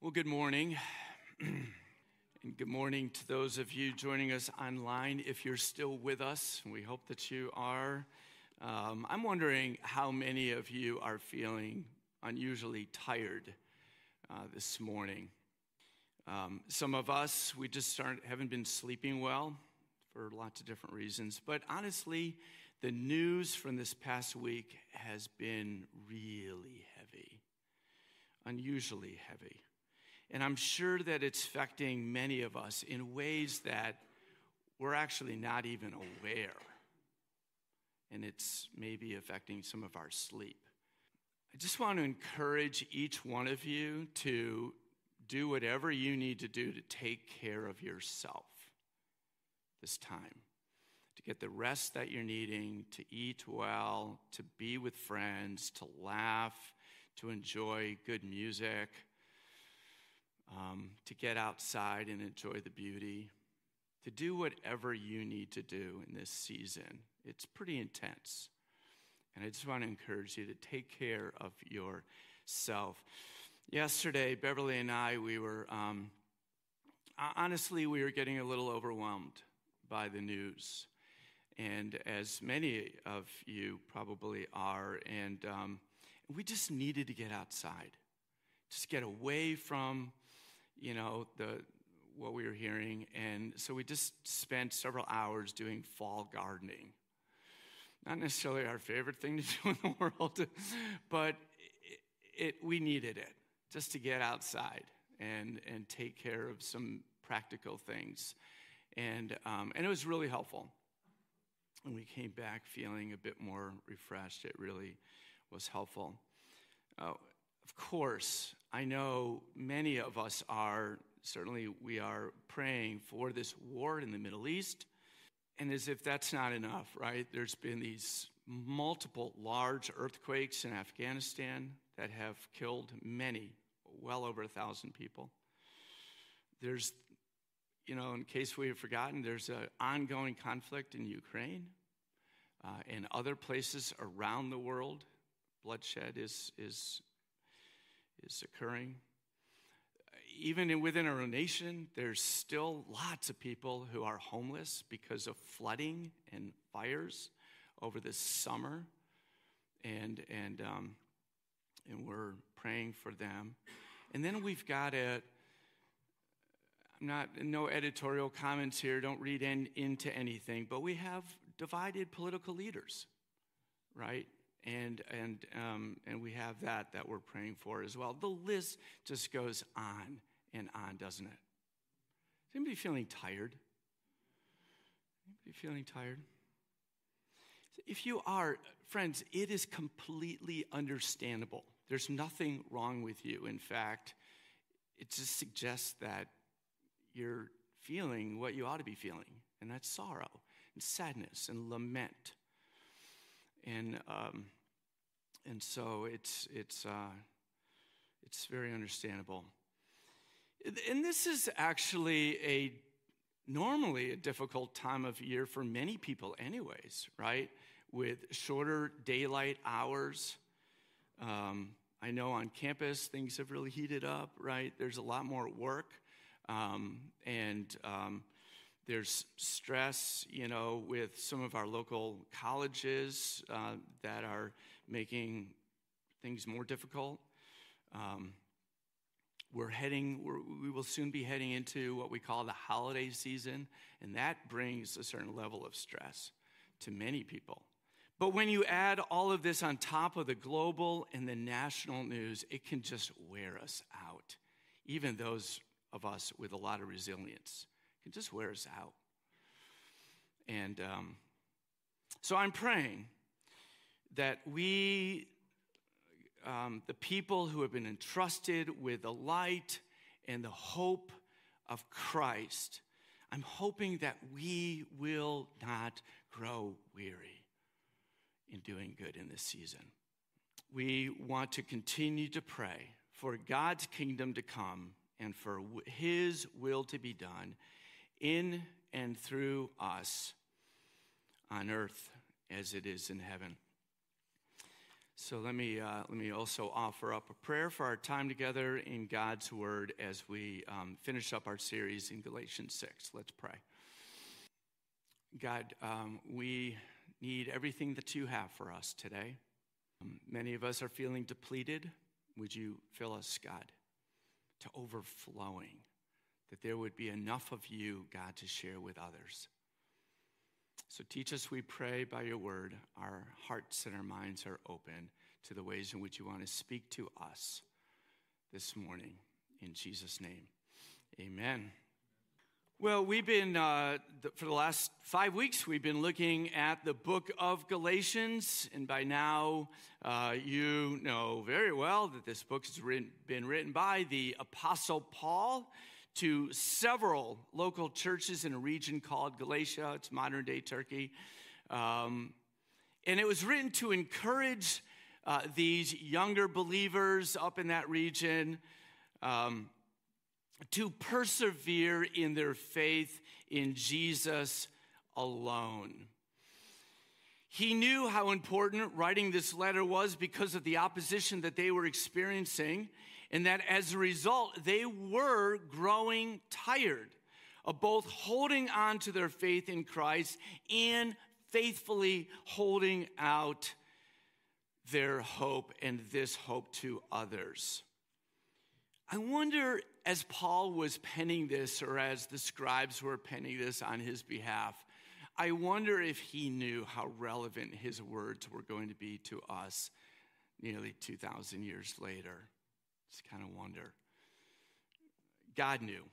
Well, good morning. and good morning to those of you joining us online. If you're still with us, we hope that you are. Um, I'm wondering how many of you are feeling unusually tired uh, this morning. Um, some of us, we just aren't, haven't been sleeping well for lots of different reasons. But honestly, the news from this past week has been really heavy, unusually heavy. And I'm sure that it's affecting many of us in ways that we're actually not even aware. And it's maybe affecting some of our sleep. I just want to encourage each one of you to do whatever you need to do to take care of yourself this time, to get the rest that you're needing, to eat well, to be with friends, to laugh, to enjoy good music um, to get outside and enjoy the beauty, to do whatever you need to do in this season. It's pretty intense. And I just want to encourage you to take care of yourself. Yesterday, Beverly and I, we were, um, honestly, we were getting a little overwhelmed by the news. And as many of you probably are, and um, we just needed to get outside, just get away from you know, the, what we were hearing. And so we just spent several hours doing fall gardening. Not necessarily our favorite thing to do in the world, but it, it, we needed it just to get outside and, and take care of some practical things. And, um, and it was really helpful. And we came back feeling a bit more refreshed. It really was helpful. Uh, of course, I know many of us are, certainly, we are praying for this war in the Middle East. And as if that's not enough, right? There's been these multiple large earthquakes in Afghanistan that have killed many, well over a thousand people. There's, you know, in case we have forgotten, there's an ongoing conflict in Ukraine uh, and other places around the world. Bloodshed is, is is occurring. Even within our nation, there's still lots of people who are homeless because of flooding and fires over this summer. And, and, um, and we're praying for them. And then we've got a, I'm not, no editorial comments here, don't read in, into anything, but we have divided political leaders, right? And and um, and we have that that we're praying for as well. The list just goes on and on, doesn't it? Is anybody feeling tired? Anybody feeling tired? If you are, friends, it is completely understandable. There's nothing wrong with you. In fact, it just suggests that you're feeling what you ought to be feeling, and that's sorrow and sadness and lament. And, um, and so it's, it's, uh, it's very understandable. And this is actually a normally a difficult time of year for many people, anyways, right? With shorter daylight hours. Um, I know on campus things have really heated up, right? There's a lot more work. Um, and um, there's stress, you know, with some of our local colleges uh, that are making things more difficult. Um, we're heading, we're, we will soon be heading into what we call the holiday season, and that brings a certain level of stress to many people. But when you add all of this on top of the global and the national news, it can just wear us out, even those of us with a lot of resilience can just wear us out. And um, so I'm praying that we, um, the people who have been entrusted with the light and the hope of Christ, I'm hoping that we will not grow weary in doing good in this season. We want to continue to pray for God's kingdom to come and for His will to be done in and through us on earth as it is in heaven. So let me, uh, let me also offer up a prayer for our time together in God's Word as we um, finish up our series in Galatians 6. Let's pray. God, um, we need everything that you have for us today. Um, many of us are feeling depleted. Would you fill us, God, to overflowing, that there would be enough of you, God, to share with others. So teach us, we pray, by your word. Our hearts and our minds are open to the ways in which you want to speak to us this morning. In Jesus' name, amen. Well, we've been, uh, for the last five weeks, we've been looking at the book of Galatians. And by now, uh, you know very well that this book has written, been written by the Apostle Paul to several local churches in a region called Galatia. It's modern day Turkey. Um, and it was written to encourage uh, these younger believers up in that region um, to persevere in their faith in Jesus alone. He knew how important writing this letter was because of the opposition that they were experiencing and that as a result, they were growing tired of both holding on to their faith in Christ and faithfully holding out their hope and this hope to others. I wonder, as Paul was penning this, or as the scribes were penning this on his behalf, I wonder if he knew how relevant his words were going to be to us nearly 2,000 years later. Just kind of wonder. God knew.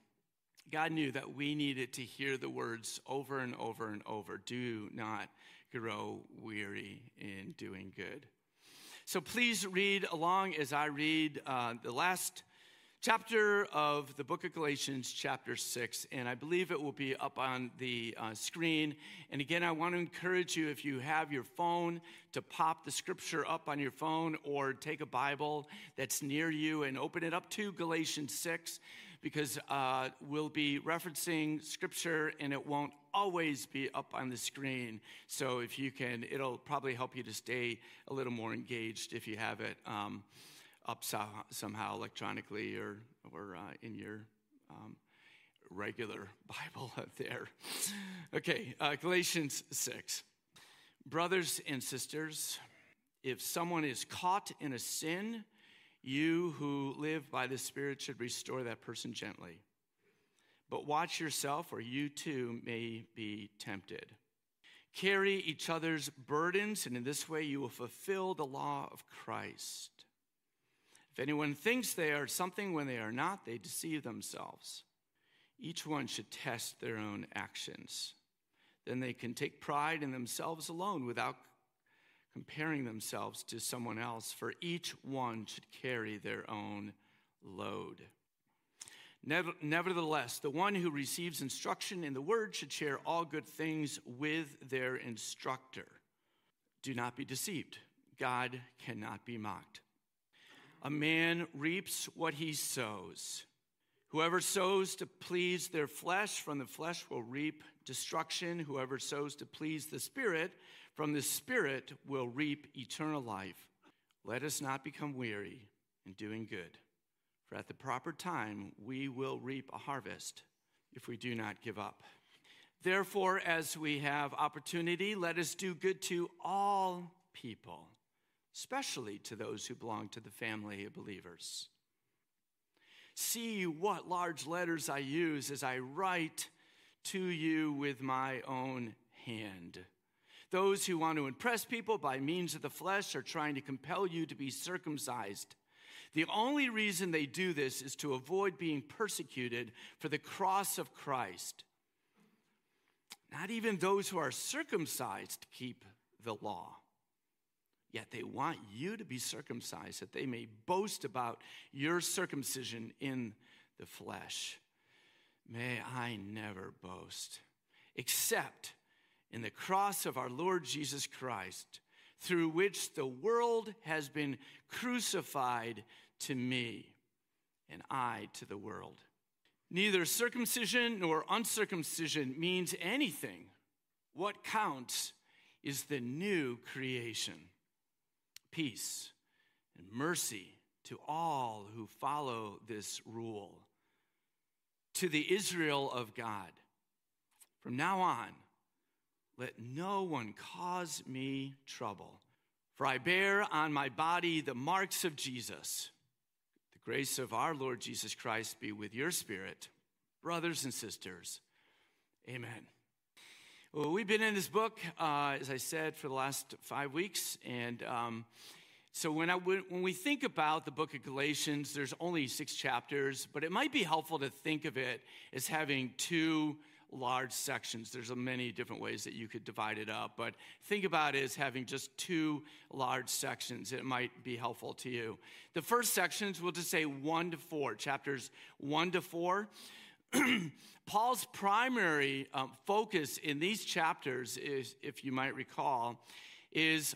God knew that we needed to hear the words over and over and over do not grow weary in doing good. So please read along as I read uh, the last chapter of the book of Galatians, chapter 6, and I believe it will be up on the uh, screen. And again, I want to encourage you if you have your phone to pop the scripture up on your phone or take a Bible that's near you and open it up to Galatians 6 because uh, we'll be referencing scripture and it won't always be up on the screen. So if you can, it'll probably help you to stay a little more engaged if you have it. Um, up so, somehow electronically or, or uh, in your um, regular Bible there. Okay, uh, Galatians 6. Brothers and sisters, if someone is caught in a sin, you who live by the Spirit should restore that person gently. But watch yourself, or you too may be tempted. Carry each other's burdens, and in this way you will fulfill the law of Christ. If anyone thinks they are something when they are not, they deceive themselves. Each one should test their own actions. Then they can take pride in themselves alone without comparing themselves to someone else, for each one should carry their own load. Nevertheless, the one who receives instruction in the word should share all good things with their instructor. Do not be deceived. God cannot be mocked. A man reaps what he sows. Whoever sows to please their flesh from the flesh will reap destruction. Whoever sows to please the Spirit from the Spirit will reap eternal life. Let us not become weary in doing good, for at the proper time we will reap a harvest if we do not give up. Therefore, as we have opportunity, let us do good to all people especially to those who belong to the family of believers. See what large letters I use as I write to you with my own hand. Those who want to impress people by means of the flesh are trying to compel you to be circumcised. The only reason they do this is to avoid being persecuted for the cross of Christ. Not even those who are circumcised keep the law. Yet they want you to be circumcised that they may boast about your circumcision in the flesh. May I never boast, except in the cross of our Lord Jesus Christ, through which the world has been crucified to me, and I to the world. Neither circumcision nor uncircumcision means anything. What counts is the new creation. Peace and mercy to all who follow this rule. To the Israel of God, from now on, let no one cause me trouble, for I bear on my body the marks of Jesus. The grace of our Lord Jesus Christ be with your spirit, brothers and sisters. Amen. Well, we've been in this book, uh, as I said, for the last five weeks, and um, so when, I, when we think about the book of Galatians, there's only six chapters, but it might be helpful to think of it as having two large sections. There's many different ways that you could divide it up, but think about it as having just two large sections. It might be helpful to you. The first sections, we'll just say one to four, chapters one to four. Paul's primary um, focus in these chapters is, if you might recall, is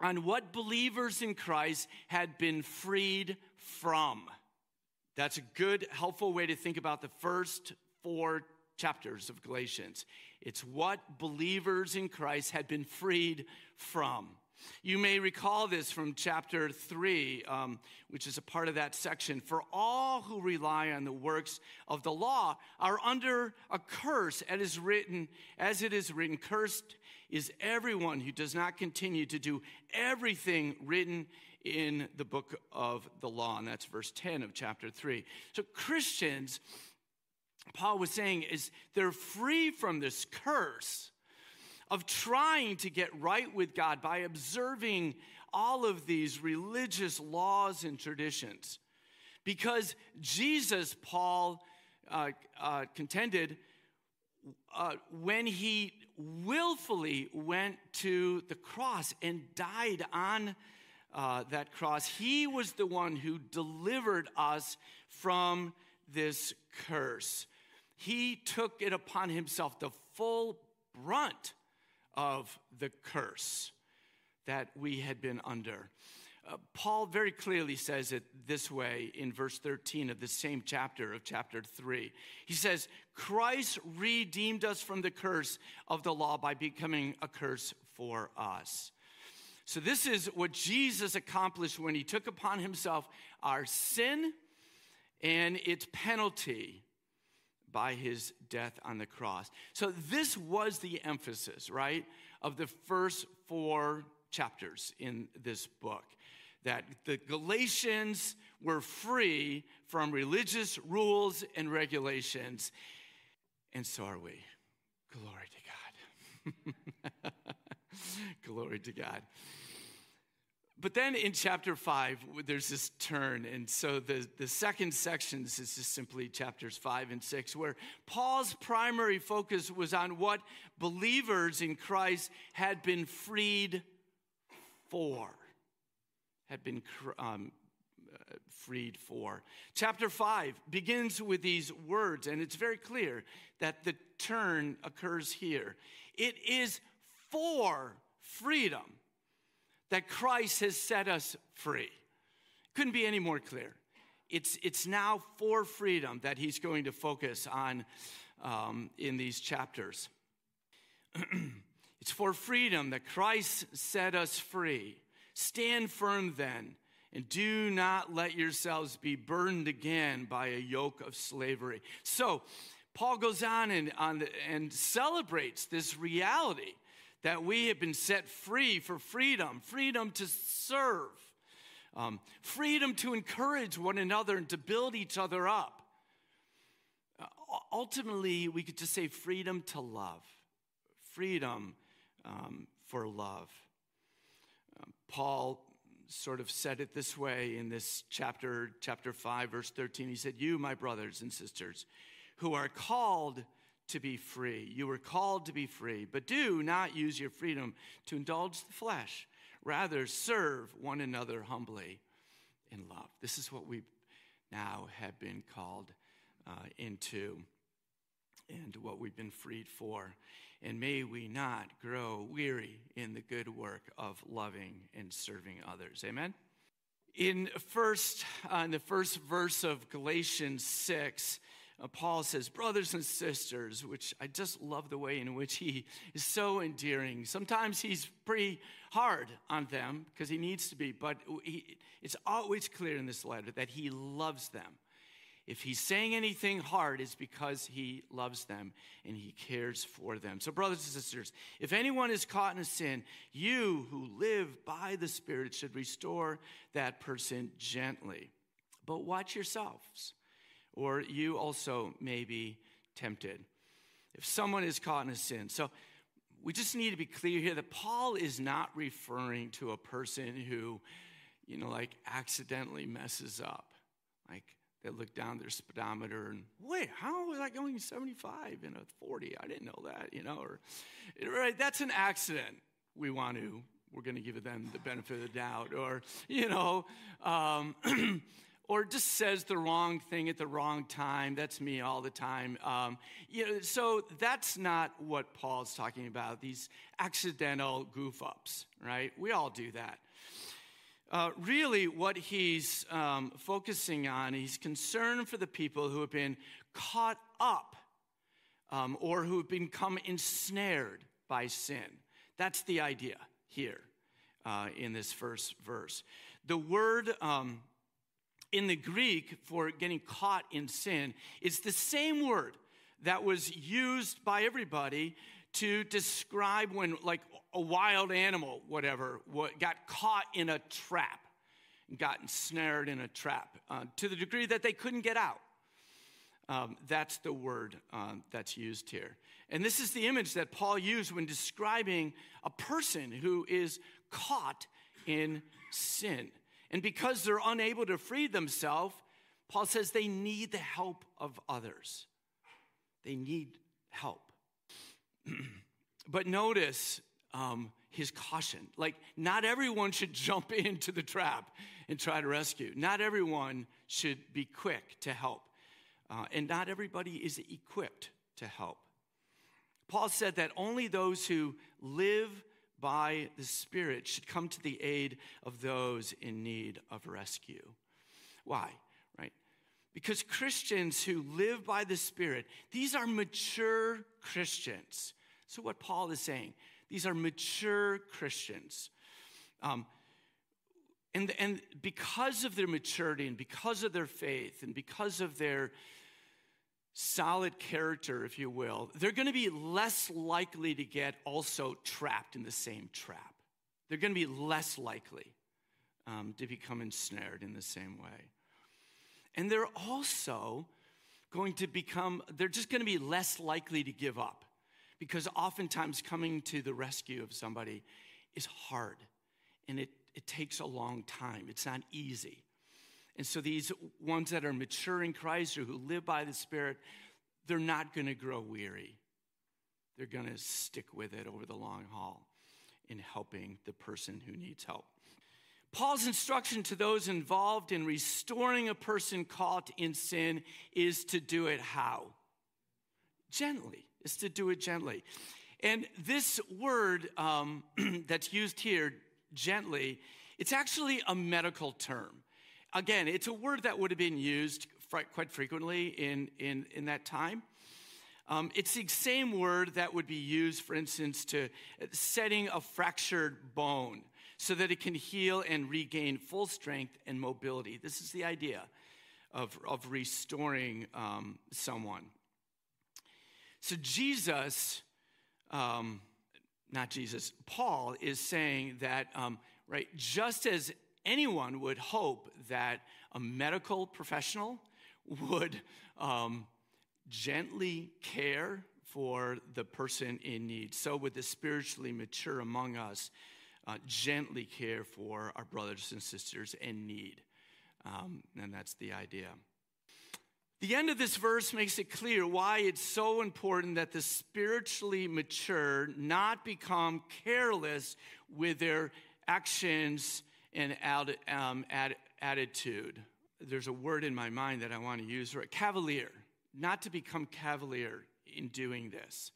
on what believers in Christ had been freed from. That's a good, helpful way to think about the first four chapters of Galatians. It's what believers in Christ had been freed from. You may recall this from chapter 3, um, which is a part of that section. For all who rely on the works of the law are under a curse, as, is written, as it is written, cursed is everyone who does not continue to do everything written in the book of the law. And that's verse 10 of chapter 3. So Christians, Paul was saying, is they're free from this curse of trying to get right with God by observing all of these religious laws and traditions. Because Jesus, Paul uh, uh, contended, uh, when he willfully went to the cross and died on uh, that cross, he was the one who delivered us from this curse. He took it upon himself, the full brunt of the curse that we had been under. Uh, Paul very clearly says it this way in verse 13 of the same chapter of chapter 3. He says, Christ redeemed us from the curse of the law by becoming a curse for us. So, this is what Jesus accomplished when he took upon himself our sin and its penalty by his death on the cross. So, this was the emphasis, right, of the first four chapters in this book that the Galatians were free from religious rules and regulations, and so are we. Glory to God. Glory to God. But then in chapter five, there's this turn. And so the, the second sections is just simply chapters five and six, where Paul's primary focus was on what believers in Christ had been freed for, had been um, uh, freed for. Chapter five begins with these words, and it's very clear that the turn occurs here. It is for freedom that Christ has set us free. Couldn't be any more clear. It's, it's now for freedom that he's going to focus on um, in these chapters. it's for freedom that Christ set us free. Stand firm then, and do not let yourselves be burdened again by a yoke of slavery. So, Paul goes on and, on the, and celebrates this reality that we have been set free for freedom, freedom to serve, um, freedom to encourage one another and to build each other up. Uh, ultimately, we could just say freedom to love, freedom um, for love. Um, Paul sort of said it this way in this chapter, chapter 5, verse 13. He said, You, my brothers and sisters, who are called to be free. You were called to be free, but do not use your freedom to indulge the flesh. Rather, serve one another humbly in love. This is what we now have been called uh, into and what we've been freed for. And may we not grow weary in the good work of loving and serving others. Amen. In first, uh, in the first verse of Galatians 6, uh, Uh, Paul says, brothers and sisters, which I just love the way in which he is so endearing. Sometimes he's pretty hard on them because he needs to be, but he, it's always clear in this letter that he loves them. If he's saying anything hard, it's because he loves them and he cares for them. So, brothers and sisters, if anyone is caught in a sin, you who live by the Spirit should restore that person gently. But watch yourselves, or you also may be tempted. If someone is caught in a sin, so we just need to be clear here that Paul is not referring to a person who, you know, like accidentally messes up. Like, they look down their speedometer and wait, how was I going 75 in a 40? I didn't know that, you know, or right, that's an accident. We want to, we're going to give them the benefit of the doubt, or you know, um, or just says the wrong thing at the wrong time. That's me all the time. Um, you know, so that's not what Paul's talking about. These accidental goof ups, right? We all do that. Uh, really, what he's um, focusing on, he's concerned for the people who have been caught up um, or who have become ensnared by sin. That's the idea here uh, in this first verse. The word um, in the Greek for getting caught in sin is the same word that was used by everybody to describe when, like, a wild animal, whatever, got caught in a trap, got ensnared in a trap uh, to the degree that they couldn't get out. Um, that's the word um, that's used here. And this is the image that Paul used when describing a person who is caught in sin. And because they're unable to free themselves, Paul says they need the help of others. They need help. but notice um, his caution. Like, not everyone should jump into the trap and try to rescue. Not everyone should be quick to help. Uh, and not everybody is equipped to help. Paul said that only those who live by the Spirit should come to the aid of those in need of rescue. Why? Right? Because Christians who live by the Spirit, these are mature Christians. So, what Paul is saying, these are mature Christians. Um, and, and because of their maturity and because of their faith and because of their solid character, if you will, they're going to be less likely to get also trapped in the same trap. They're going to be less likely um, to become ensnared in the same way. And they're also going to become, they're just going to be less likely to give up because oftentimes coming to the rescue of somebody is hard and it, it takes a long time. It's not easy. And so these ones that are mature in Christ or who live by the Spirit, they're not going to grow weary. They're going to stick with it over the long haul in helping the person who needs help. Paul's instruction to those involved in restoring a person caught in sin is to do it how? Gently is to do it gently. And this word um, that's used here, gently, it's actually a medical term. Again, it's a word that would have been used quite frequently in, in, in that time. Um, it's the same word that would be used, for instance, to setting a fractured bone so that it can heal and regain full strength and mobility. This is the idea of, of restoring um, someone. So Jesus, um, not Jesus, Paul is saying that, um, right, just as anyone would hope that a medical professional would um, gently care for the person in need, so would the spiritually mature among us uh, gently care for our brothers and sisters in need. Um, and that's the idea. The end of this verse makes it clear why it's so important that the spiritually mature not become careless with their actions and um, attitude. There's a word in my mind that I want to use, right? Cavalier, not to become cavalier in doing this.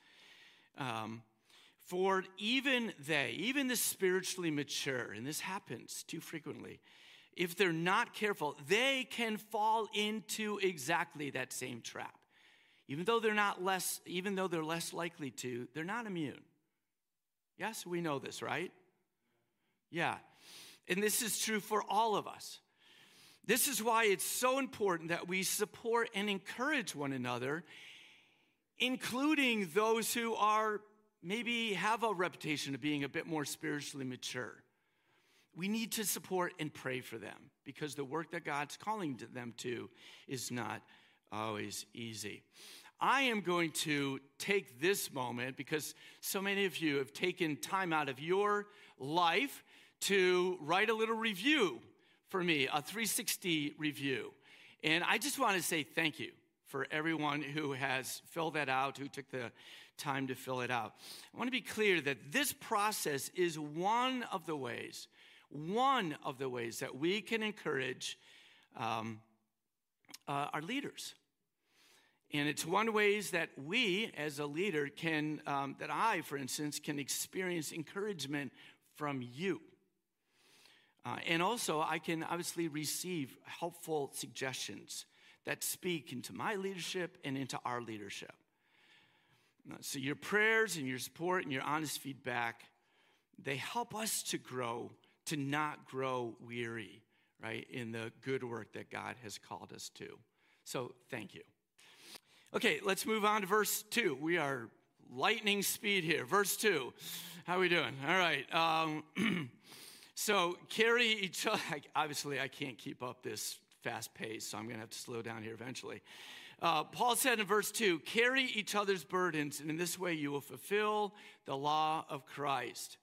Um, for even they, even the spiritually mature, and this happens too frequently, if they're not careful, they can fall into exactly that same trap. even though they're not less, even though they're less likely to, they're not immune. Yes, we know this, right? Yeah. And this is true for all of us. This is why it's so important that we support and encourage one another, including those who are maybe have a reputation of being a bit more spiritually mature. We need to support and pray for them because the work that God's calling them to is not always easy. I am going to take this moment because so many of you have taken time out of your life to write a little review for me, a 360 review. And I just want to say thank you for everyone who has filled that out, who took the time to fill it out. I want to be clear that this process is one of the ways, one of the ways that we can encourage um, uh, our leaders. And it's one ways that we, as a leader, can, um, that I, for instance, can experience encouragement from you. Uh, and also, I can obviously receive helpful suggestions that speak into my leadership and into our leadership. Uh, so, your prayers and your support and your honest feedback, they help us to grow, to not grow weary, right, in the good work that God has called us to. So, thank you. Okay, let's move on to verse 2. We are lightning speed here. Verse 2. How are we doing? All right. Um, So carry each other. Obviously, I can't keep up this fast pace, so I'm going to have to slow down here eventually. Uh, Paul said in verse 2 carry each other's burdens, and in this way you will fulfill the law of Christ.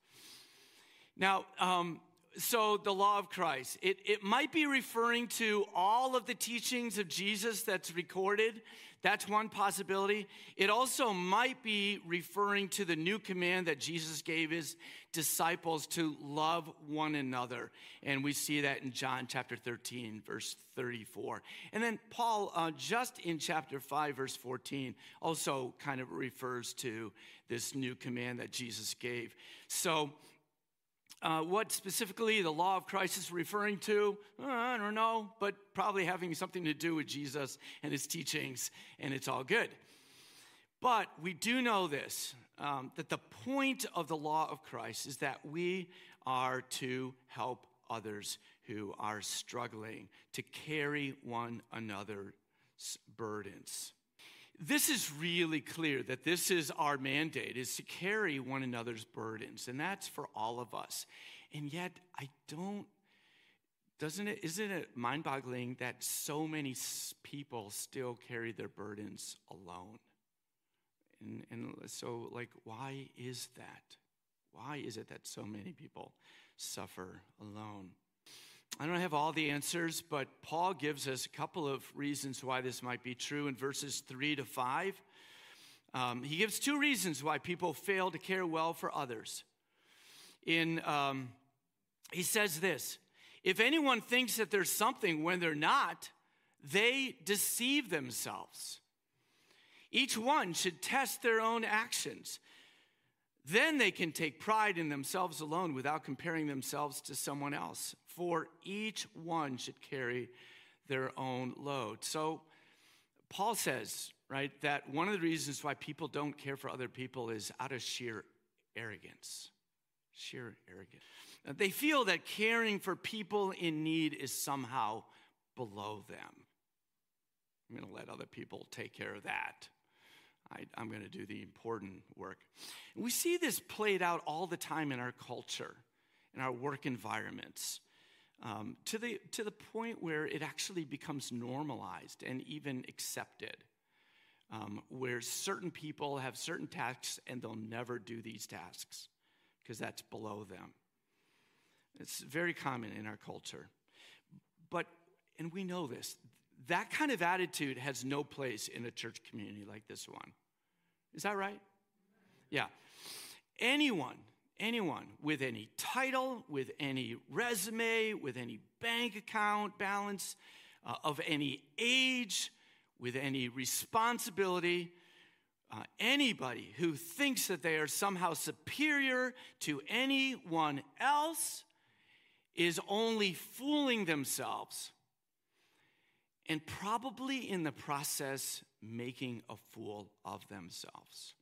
Now, um, so the law of Christ, it, it might be referring to all of the teachings of Jesus that's recorded that's one possibility. It also might be referring to the new command that Jesus gave his disciples to love one another. And we see that in John chapter 13, verse 34. And then Paul, uh, just in chapter 5, verse 14, also kind of refers to this new command that Jesus gave. So, uh, what specifically the law of Christ is referring to, uh, I don't know, but probably having something to do with Jesus and his teachings, and it's all good. But we do know this um, that the point of the law of Christ is that we are to help others who are struggling, to carry one another's burdens this is really clear that this is our mandate is to carry one another's burdens and that's for all of us. And yet i don't doesn't it isn't it mind-boggling that so many people still carry their burdens alone? And, and so like why is that? Why is it that so many people suffer alone I don't have all the answers, but Paul gives us a couple of reasons why this might be true in verses three to five. Um, he gives two reasons why people fail to care well for others. In um, he says this: if anyone thinks that there's something when they're not, they deceive themselves. Each one should test their own actions. Then they can take pride in themselves alone without comparing themselves to someone else for each one should carry their own load. So, Paul says, right, that one of the reasons why people don't care for other people is out of sheer arrogance. Sheer arrogance. Uh, they feel that caring for people in need is somehow below them. I'm going to let other people take care of that. I, am going to do the important work. And we see this played out all the time in our culture, in our work environments um, to, the, to the point where it actually becomes normalized and even accepted. Um, where certain people have certain tasks and they'll never do these tasks because that's below them. It's very common in our culture. But, and we know this, that kind of attitude has no place in a church community like this one. Is that right? Yeah. Anyone anyone with any title, with any resume, with any bank account balance, uh, of any age, with any responsibility, uh, anybody who thinks that they are somehow superior to anyone else is only fooling themselves. And probably in the process making a fool of themselves.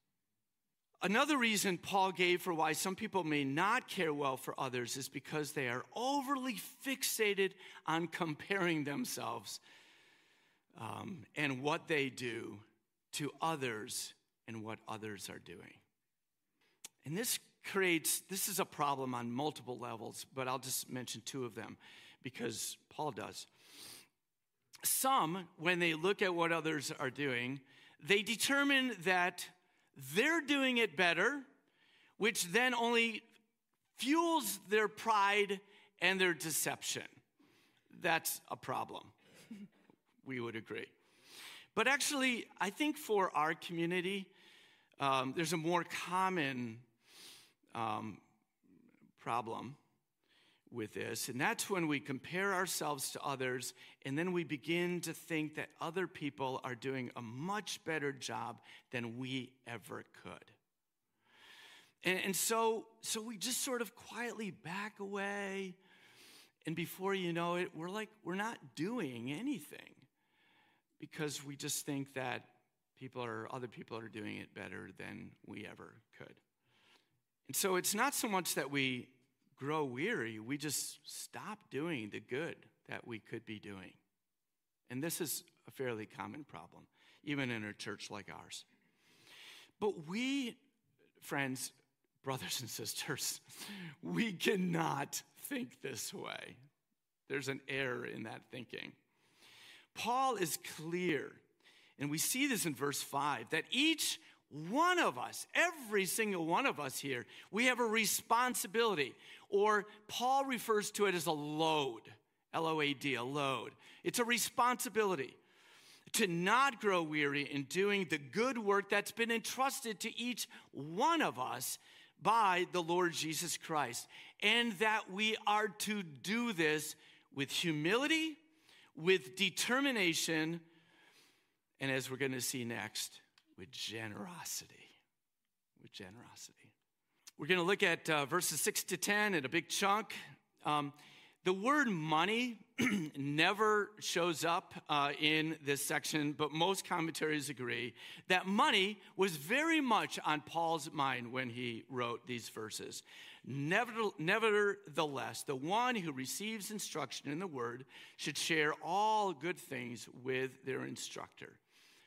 Another reason Paul gave for why some people may not care well for others is because they are overly fixated on comparing themselves um, and what they do to others and what others are doing. And this creates, this is a problem on multiple levels, but I'll just mention two of them because Paul does. Some, when they look at what others are doing, they determine that they're doing it better, which then only fuels their pride and their deception. That's a problem. we would agree. But actually, I think for our community, um, there's a more common um, problem with this, and that's when we compare ourselves to others and then we begin to think that other people are doing a much better job than we ever could. And, and so, so we just sort of quietly back away, and before you know it, we're like, we're not doing anything because we just think that people are, other people are doing it better than we ever could. And so it's not so much that we grow weary, we just stop doing the good that we could be doing. And this is a fairly common problem, even in a church like ours. But we, friends, brothers and sisters, we cannot think this way. There's an error in that thinking. Paul is clear, and we see this in verse 5, that each one of us, every single one of us here, we have a responsibility, or Paul refers to it as a load. L O A D, a load. It's a responsibility to not grow weary in doing the good work that's been entrusted to each one of us by the Lord Jesus Christ. And that we are to do this with humility, with determination, and as we're going to see next, with generosity. With generosity. We're going to look at uh, verses 6 to 10 in a big chunk. Um, the word money never shows up uh, in this section, but most commentaries agree that money was very much on Paul's mind when he wrote these verses. Nevertheless, the one who receives instruction in the word should share all good things with their instructor.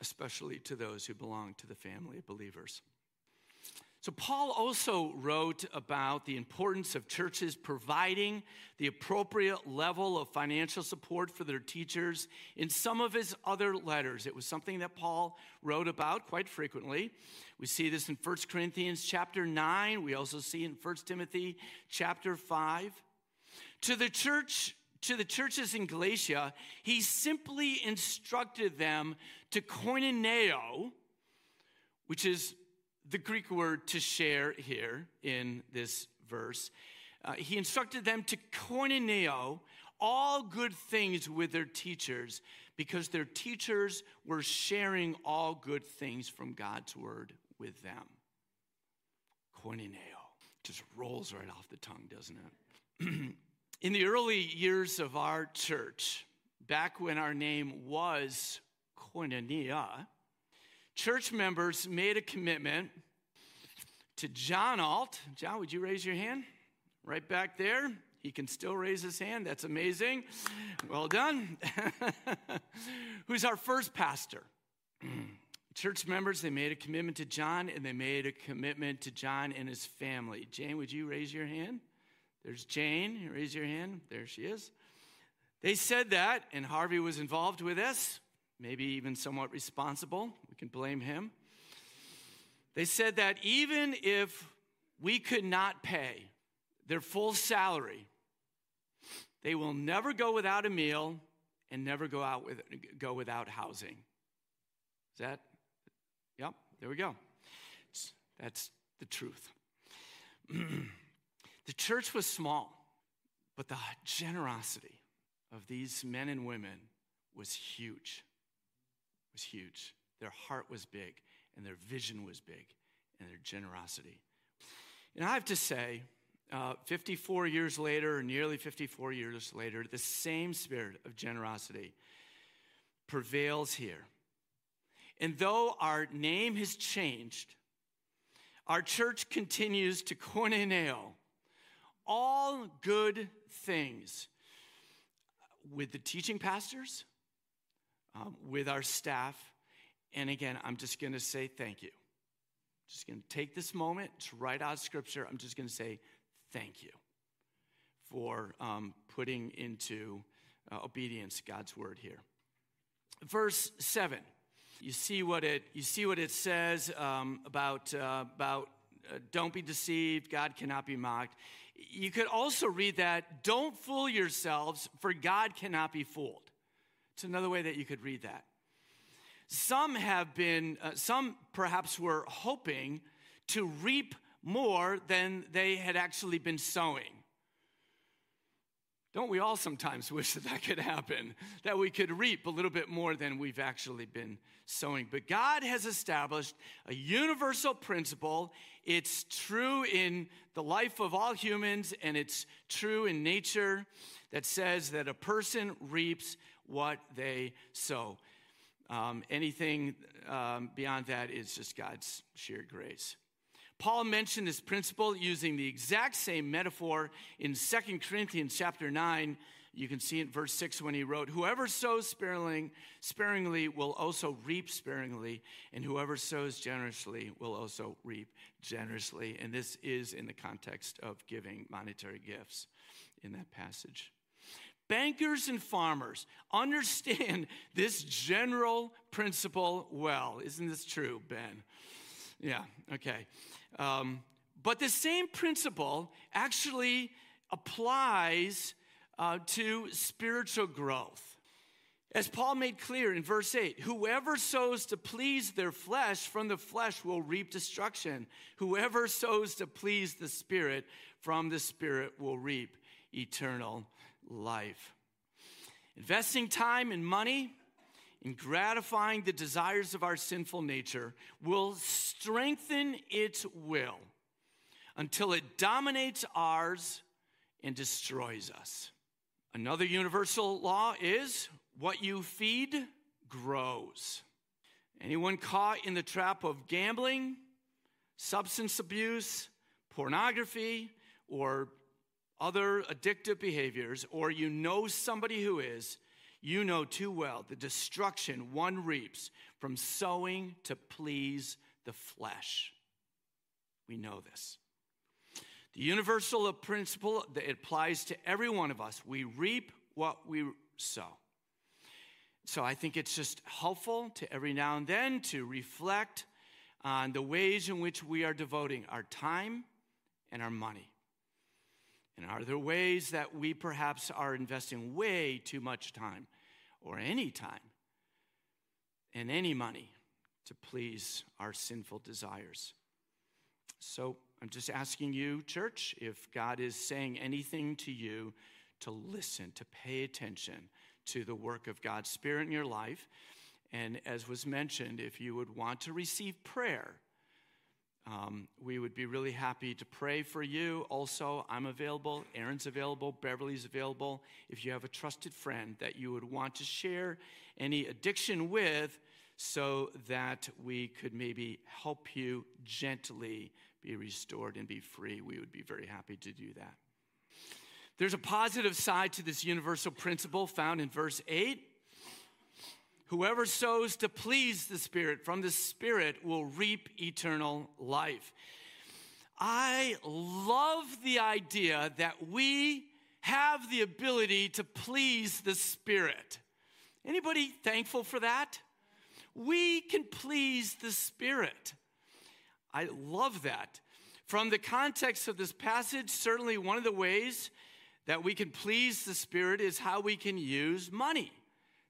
especially to those who belong to the family of believers. So, Paul also wrote about the importance of churches providing the appropriate level of financial support for their teachers in some of his other letters. It was something that Paul wrote about quite frequently. We see this in 1 Corinthians chapter 9. We also see in 1 Timothy chapter 5. To the church, to the churches in Galatia, he simply instructed them to koinoneo, which is the Greek word to share here in this verse. Uh, he instructed them to koinoneo all good things with their teachers because their teachers were sharing all good things from God's word with them. Koinoneo just rolls right off the tongue, doesn't it? in the early years of our church, back when our name was Koinonia, church members made a commitment to John Alt. John, would you raise your hand? Right back there. He can still raise his hand. That's amazing. Well done. Who's our first pastor? Church members, they made a commitment to John and they made a commitment to John and his family. Jane, would you raise your hand? There's Jane. Raise your hand. There she is. They said that, and Harvey was involved with this maybe even somewhat responsible. We can blame him. They said that even if we could not pay their full salary, they will never go without a meal and never go out with go without housing. Is that? Yep, there we go. That's the truth. the church was small, but the generosity of these men and women was huge. Was huge. Their heart was big, and their vision was big, and their generosity. And I have to say, uh, 54 years later, or nearly 54 years later, the same spirit of generosity prevails here. And though our name has changed, our church continues to koinoneo all good things with the teaching pastors, um, with our staff. And again, I'm just going to say thank you. Just going to take this moment to write out scripture. I'm just going to say thank you for um, putting into uh, obedience God's word here. Verse 7. You see what it, you see what it says um, about, uh, about uh, don't be deceived, God cannot be mocked. You could also read that, don't fool yourselves, for God cannot be fooled. It's another way that you could read that. Some have been, uh, some perhaps were hoping to reap more than they had actually been sowing. Don't we all sometimes wish that that could happen? That we could reap a little bit more than we've actually been sowing. But God has established a universal principle. It's true in the life of all humans, and it's true in nature that says that a person reaps what they sow. Um, anything um, beyond that is just God's sheer grace. Paul mentioned this principle using the exact same metaphor in 2 Corinthians chapter 9. You can see in verse 6 when he wrote, Whoever sows sparingly, sparingly will also reap sparingly, and whoever sows generously will also reap generously. And this is in the context of giving monetary gifts in that passage. Bankers and farmers understand this general principle well. Isn't this true, Ben? Yeah, okay. Um, but the same principle actually applies uh, to spiritual growth. As Paul made clear in verse 8, whoever sows to please their flesh from the flesh will reap destruction. Whoever sows to please the Spirit from the Spirit will reap eternal life. Investing time and money in gratifying the desires of our sinful nature will strengthen its will until it dominates ours and destroys us. Another universal law is what you feed grows. Anyone caught in the trap of gambling, substance abuse, pornography, or other addictive behaviors, or you know somebody who is, you know too well the destruction one reaps from sowing to please the flesh. We know this. The universal principle that applies to every one of us we reap what we sow. So I think it's just helpful to every now and then to reflect on the ways in which we are devoting our time and our money. And are there ways that we perhaps are investing way too much time or any time and any money to please our sinful desires? So I'm just asking you, church, if God is saying anything to you, to listen, to pay attention to the work of God's Spirit in your life. And as was mentioned, if you would want to receive prayer, um, we would be really happy to pray for you. Also, I'm available, Aaron's available, Beverly's available. If you have a trusted friend that you would want to share any addiction with, so that we could maybe help you gently be restored and be free, we would be very happy to do that. There's a positive side to this universal principle found in verse 8. Whoever sows to please the Spirit from the Spirit will reap eternal life. I love the idea that we have the ability to please the Spirit. Anybody thankful for that? We can please the Spirit. I love that. From the context of this passage, certainly one of the ways that we can please the Spirit is how we can use money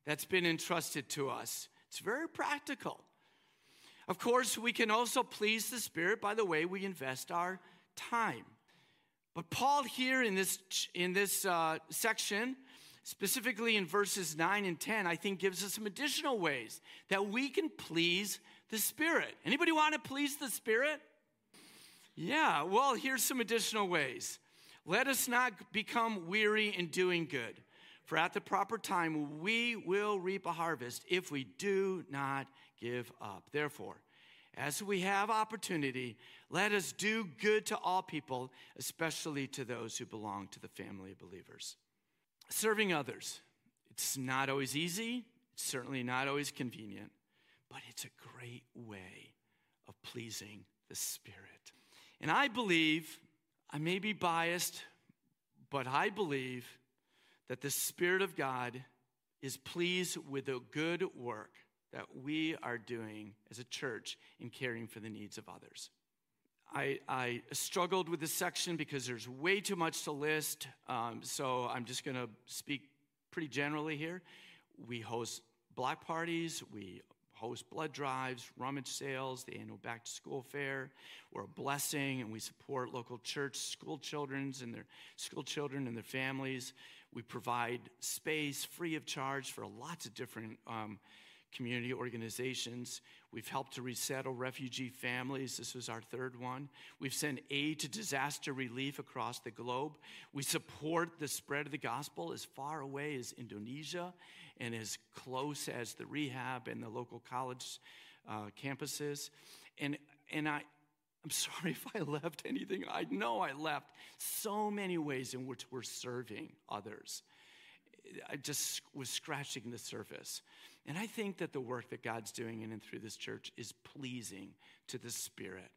that's been entrusted to us. It's very practical. Of course, we can also please the Spirit by the way we invest our time. But Paul, here in this, in this uh, section, specifically in verses 9 and 10, I think gives us some additional ways that we can please the Spirit. Anybody want to please the Spirit? Yeah, well, here's some additional ways. Let us not become weary in doing good, for at the proper time we will reap a harvest if we do not give up. Therefore, as we have opportunity, let us do good to all people, especially to those who belong to the family of believers. Serving others, it's not always easy, it's certainly not always convenient, but it's a great way of pleasing the Spirit. And I believe, I may be biased, but I believe that the Spirit of God is pleased with the good work that we are doing as a church in caring for the needs of others. I, I struggled with this section because there's way too much to list, um, so I'm just going to speak pretty generally here. We host block parties, we host blood drives, rummage sales, the annual back to school fair. We're a blessing and we support local church school children's and their school children and their families. We provide space free of charge for lots of different um, community organizations. We've helped to resettle refugee families. This was our third one. We've sent aid to disaster relief across the globe. We support the spread of the gospel as far away as Indonesia and as close as the rehab and the local college uh, campuses. And, and I, I'm sorry if I left anything. I know I left so many ways in which we're serving others. I just was scratching the surface. And I think that the work that God's doing in and through this church is pleasing to the Spirit.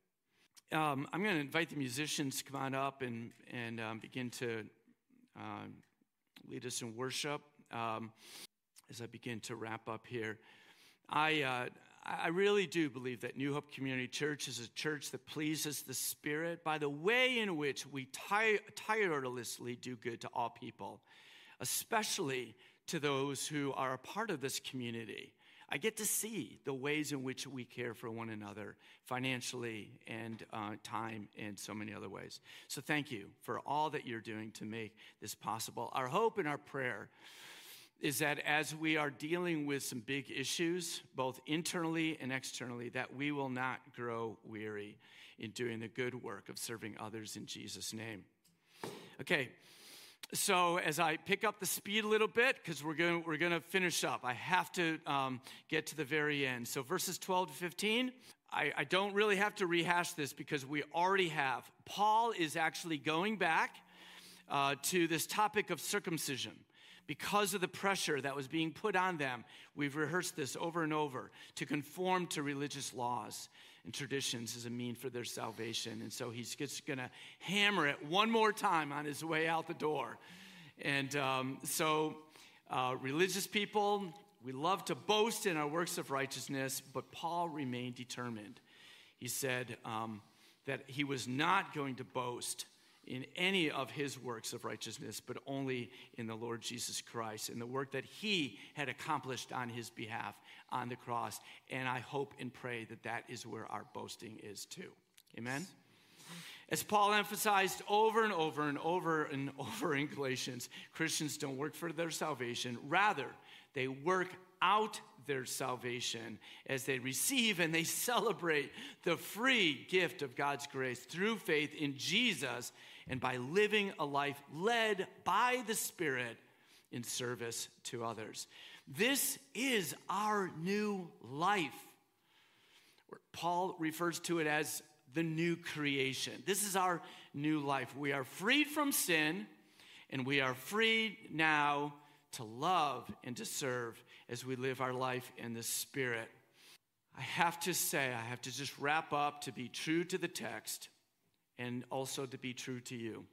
Um, I'm going to invite the musicians to come on up and, and um, begin to um, lead us in worship um, as I begin to wrap up here. I, uh, I really do believe that New Hope Community Church is a church that pleases the Spirit by the way in which we tirelessly do good to all people, especially to those who are a part of this community. I get to see the ways in which we care for one another financially and uh, time and so many other ways. So, thank you for all that you're doing to make this possible. Our hope and our prayer is that as we are dealing with some big issues, both internally and externally, that we will not grow weary in doing the good work of serving others in Jesus' name. Okay, so as I pick up the speed a little bit, because we're going we're going to finish up, I have to um, get to the very end. So verses 12 to 15, I, I don't really have to rehash this because we already have. Paul is actually going back uh, to this topic of circumcision because of the pressure that was being put on them. We've rehearsed this over and over to conform to religious laws and traditions as a mean for their salvation. And so he's just going to hammer it one more time on his way out the door. And um, so, uh, religious people, we love to boast in our works of righteousness, but Paul remained determined. He said um, that he was not going to boast in any of his works of righteousness, but only in the Lord Jesus Christ and the work that he had accomplished on his behalf on the cross. And I hope and pray that that is where our boasting is too. Amen? As Paul emphasized over and over and over and over in Galatians, Christians don't work for their salvation. Rather, they work out their salvation as they receive and they celebrate the free gift of God's grace through faith in Jesus and by living a life led by the Spirit in service to others. This is our new life. Paul refers to it as the new creation. This is our new life. We are freed from sin, and we are freed now to love and to serve as we live our life in the Spirit. I have to say, I have to just wrap up to be true to the text and also to be true to you.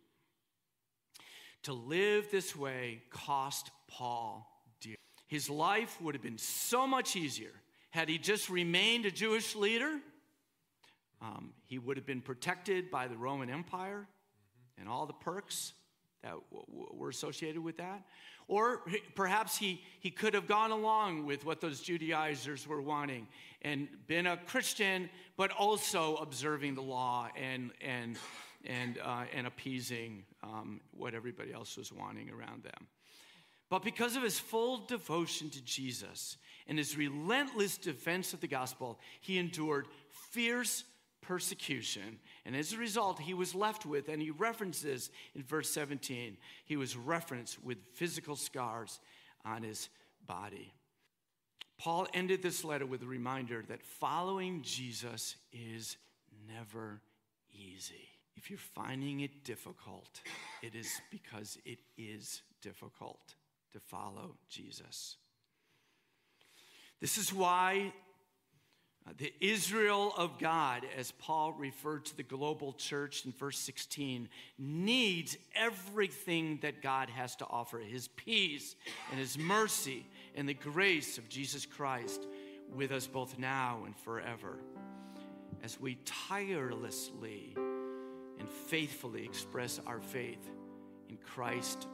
To live this way cost Paul dear. His life would have been so much easier had he just remained a Jewish leader. Um, he would have been protected by the Roman Empire and all the perks that were associated with that. Or perhaps he, he could have gone along with what those Judaizers were wanting and been a Christian, but also observing the law and, and, and, uh, and appeasing um, what everybody else was wanting around them. But because of his full devotion to Jesus and his relentless defense of the gospel, he endured fierce persecution. And as a result, he was left with, and he references in verse 17, he was referenced with physical scars on his body. Paul ended this letter with a reminder that following Jesus is never easy. If you're finding it difficult, it is because it is difficult to follow Jesus. This is why Uh, the Israel of God, as Paul referred to the global church in verse 16, needs everything that God has to offer His peace and His mercy and the grace of Jesus Christ with us both now and forever. As we tirelessly and faithfully express our faith in Christ